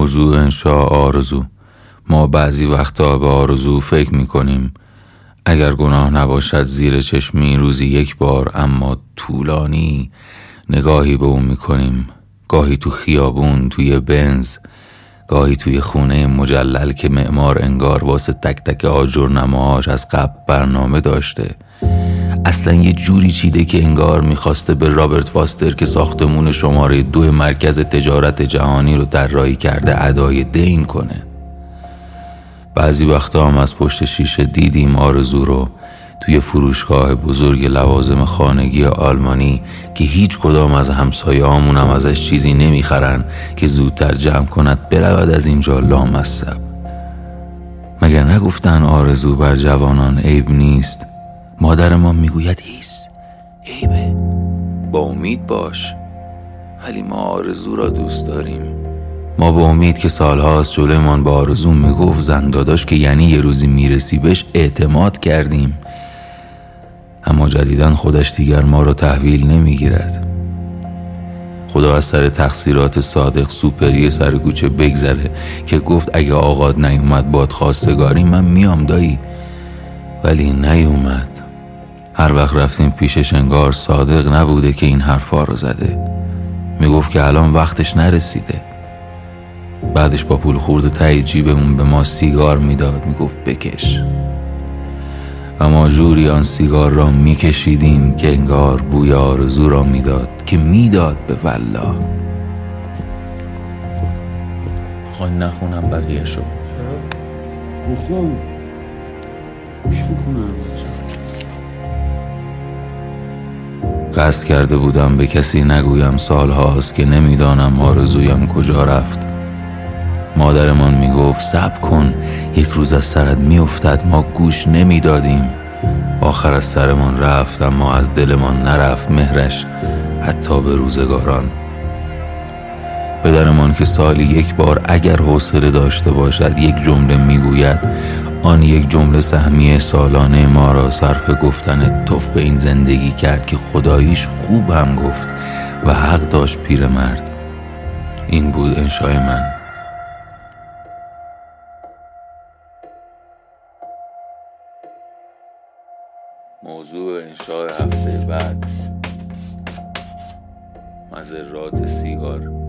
موضوع انشاء آرزو. ما بعضی وقتا به آرزو فکر می‌کنیم. اگر گناه نباشد زیر چشمی روزی یک بار اما طولانی نگاهی به اون می‌کنیم. گاهی تو خیابون توی بنز گاهی توی خونه مجلل که معمار انگار واسه تک تک آجر نماهاش از قبل برنامه داشته. اصلا یه جوری چیده که انگار می‌خواسته به رابرت واستر که ساختمون شماره دو مرکز تجارت جهانی رو طراحی کرده ادای دین کنه. بعضی وقتا هم از پشت شیشه دیدیم آرزو رو توی فروشگاه بزرگ لوازم خانگی آلمانی که هیچ کدام از همسایه هم ازش چیزی نمی‌خرن که زودتر جمع کند برود از اینجا لامصب. مگر نگفتن آرزو بر جوانان عیب نیست؟ مادر ما می‌گوید هیس. عیبه. با امید باش. ولی ما آرزو را دوست داریم. ما با امید که سالهاست جلومان با آرزو می‌گفت زنداداش که یعنی یه روزی می‌رسی بهش اعتماد کردیم. اما جدیدا خودش دیگر ما را تحویل نمی‌گیرد. خدا از سر تقصیرات صادق سوپری سرگوچه بگذره که گفت اگه آقاد نیومد باد خواستگاری من میام دایی. ولی نیومد. هر وقت رفتیم پیشش انگار صادق نبوده که این حرفا رو زده. می‌گفت که الان وقتش نرسیده. بعدش با پول خورد تای جیبمون به ما سیگار می‌داد. می‌گفت بکش. و ما جوری آن سیگار را میکشیدیم که انگار بوی آرزو را می‌داد که می‌داد به والله. خواهی نخونم بقیه شو. بخون. قصد کرده بودم به کسی نگویم سالهاست که نمی‌دانم آرزویم کجا رفت. مادرمان می‌گفت سب کن یک روز از سرت میافتد ما گوش نمی‌دادیم. آخر از سرمان رفت اما از دلمان نرفت مهرش حتی به روزگاران. پدرمان که سالی یک بار اگر حوصله داشته باشد یک جمله می‌گوید آن یک جمله سهمیه سالانه ما را صرف گفتن توف به این زندگی کرد که خداییش خوب هم گفت و حق داشت پیرمرد این بود انشای من. موضوع انشاء هفته بعد. مذرات سیگار.